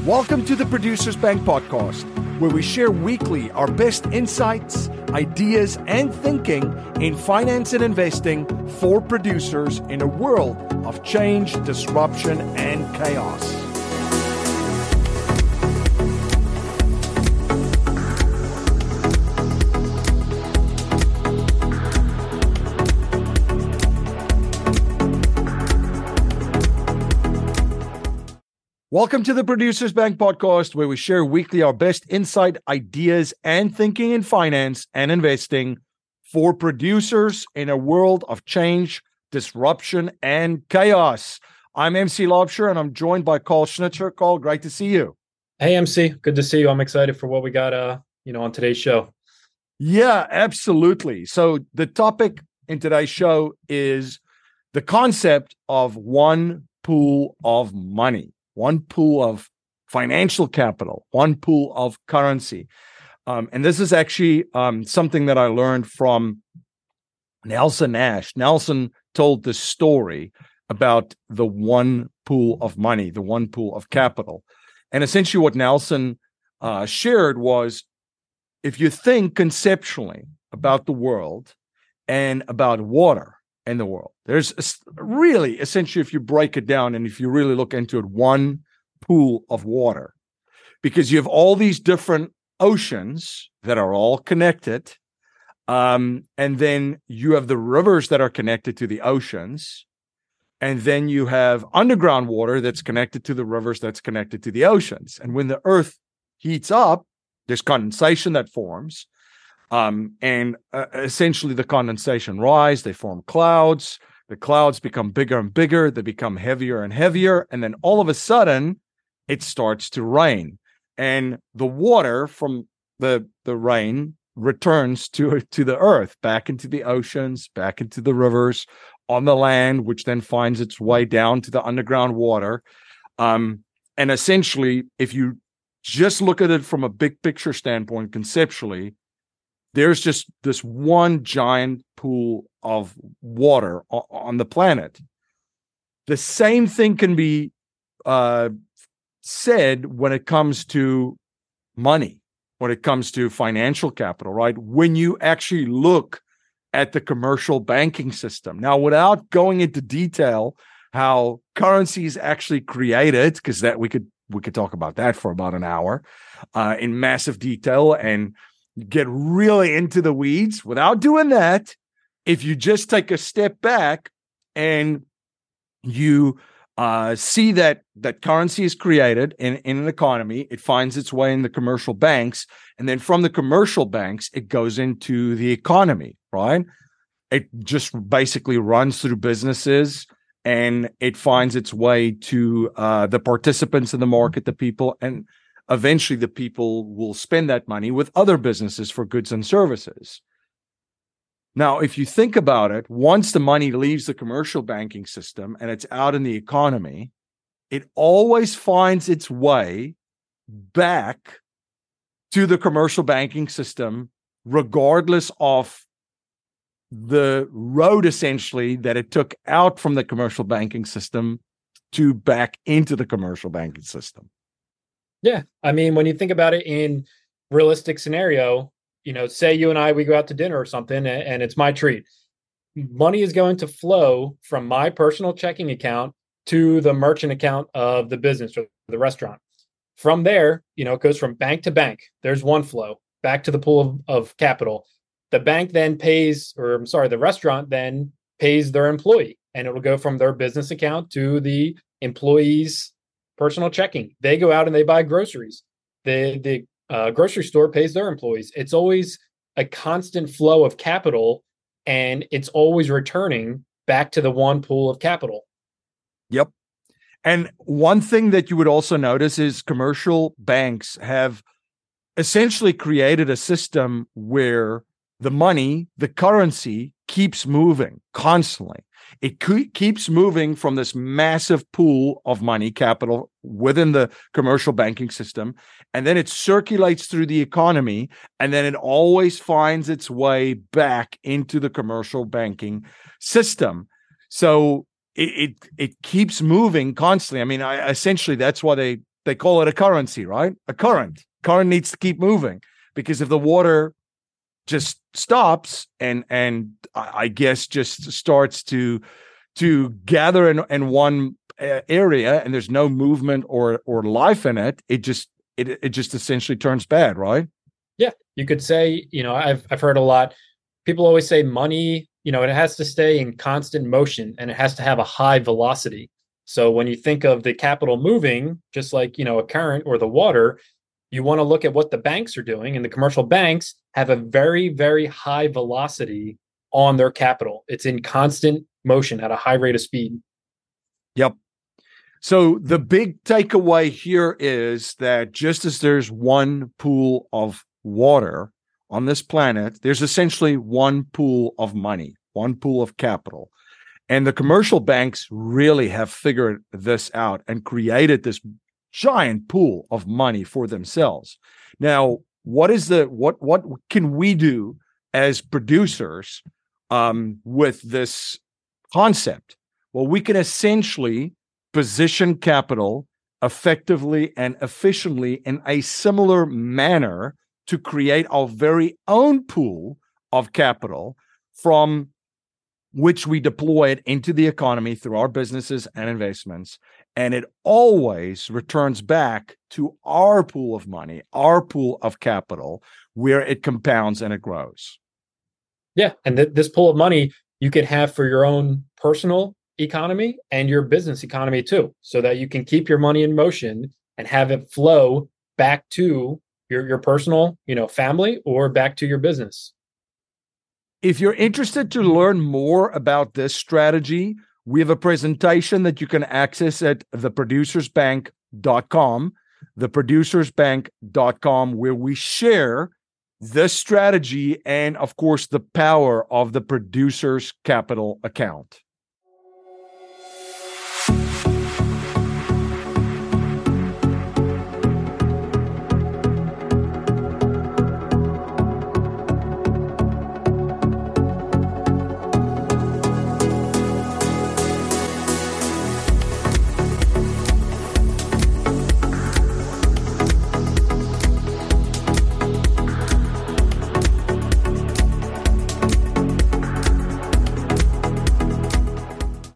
Welcome to the Producers Bank podcast, where we share weekly our best insights, ideas, and thinking in finance and investing for producers in a world of change, disruption, and chaos. Welcome to the Producers Bank podcast, where we share weekly our best insight, ideas, and thinking in finance and investing for producers in a world of change, disruption, and chaos. I'm MC Laubscher, and I'm joined by Karl Schnitzer. Karl, great to see you. Hey, MC, good to see you. I'm excited for what we got, uh, you know, on today's show. Yeah, absolutely. So the topic in today's show is the concept of one pool of money one pool of financial capital, one pool of currency. Um, and this is actually um, something that I learned from Nelson Nash. Nelson told the story about the one pool of money, the one pool of capital. And essentially, what Nelson uh, shared was if you think conceptually about the world and about water, in the world. There's really, essentially, if you break it down and if you really look into it, one pool of water because you have all these different oceans that are all connected. Um, and then you have the rivers that are connected to the oceans. And then you have underground water that's connected to the rivers that's connected to the oceans. And when the earth heats up, there's condensation that forms. Um, and uh, essentially, the condensation rise, they form clouds. The clouds become bigger and bigger, they become heavier and heavier. And then all of a sudden, it starts to rain. And the water from the, the rain returns to, to the earth, back into the oceans, back into the rivers, on the land, which then finds its way down to the underground water. Um, and essentially, if you just look at it from a big picture standpoint, conceptually, there's just this one giant pool of water on the planet. The same thing can be uh, said when it comes to money, when it comes to financial capital, right? When you actually look at the commercial banking system. Now, without going into detail, how currency is actually created, because that we could we could talk about that for about an hour uh, in massive detail and get really into the weeds without doing that if you just take a step back and you uh, see that that currency is created in, in an economy it finds its way in the commercial banks and then from the commercial banks it goes into the economy right? It just basically runs through businesses and it finds its way to uh, the participants in the market the people and eventually the people will spend that money with other businesses for goods and services. Now, if you think about it, once the money leaves the commercial banking system and it's out in the economy, it always finds its way back to the commercial banking system, regardless of the road essentially that it took out from the commercial banking system to back into the commercial banking system. Yeah. I mean, when you think about it in realistic scenario, you know, say you and I we go out to dinner or something and, it's my treat. Money is going to flow from my personal checking account to the merchant account of the business or the restaurant. From there, you know, it goes from bank to bank. There's one flow back to the pool of, of capital. The bank then pays, or I'm sorry, the restaurant then pays their employee and it will go from their business account to the employee's personal checking. They go out and they buy groceries. The the uh, grocery store pays their employees. It's always a constant flow of capital, and it's always returning back to the one pool of capital. Yep. And one thing that you would also notice is commercial banks have essentially created a system where the money, the currency keeps moving constantly. It keeps moving from this massive pool of money capital within the commercial banking system, and then it circulates through the economy, and then it always finds its way back into the commercial banking system. So it it, it keeps moving constantly. I mean, I, essentially, that's why they they call it a currency, right? A current. Current needs to keep moving because if the water just stops and and I guess just starts to to gather in, in one uh, area and there's no movement or or life in it, it just it it just essentially turns bad, right? Yeah, you could say, you know, I've I've heard a lot. People always say money, you know, it has to stay in constant motion and it has to have a high velocity. So when you think of the capital moving, just like, you know, a current or the water, you want to look at what the banks are doing and the commercial banks have a very very high velocity on their capital. It's in constant motion at a high rate of speed. Yep. So the big takeaway here is that just as there's one pool of water on this planet, there's essentially one pool of money, one pool of capital. And the commercial banks really have figured this out and created this giant pool of money for themselves. Now, what is the what what can we do as producers um, with this concept? Well, we can essentially position capital effectively and efficiently in a similar manner to create our very own pool of capital from which we deploy it into the economy through our businesses and investments. And it always returns back to our pool of money, our pool of capital, where it compounds and it grows. Yeah. And th- this pool of money you could have for your own personal economy and your business economy too, so that you can keep your money in motion and have it flow back to your, your personal, you know, family or back to your business. If you're interested to learn more about this strategy, we have a presentation that you can access at theproducersbank.com, theproducersbank.com, where we share the strategy and, of course, the power of the producer's capital account.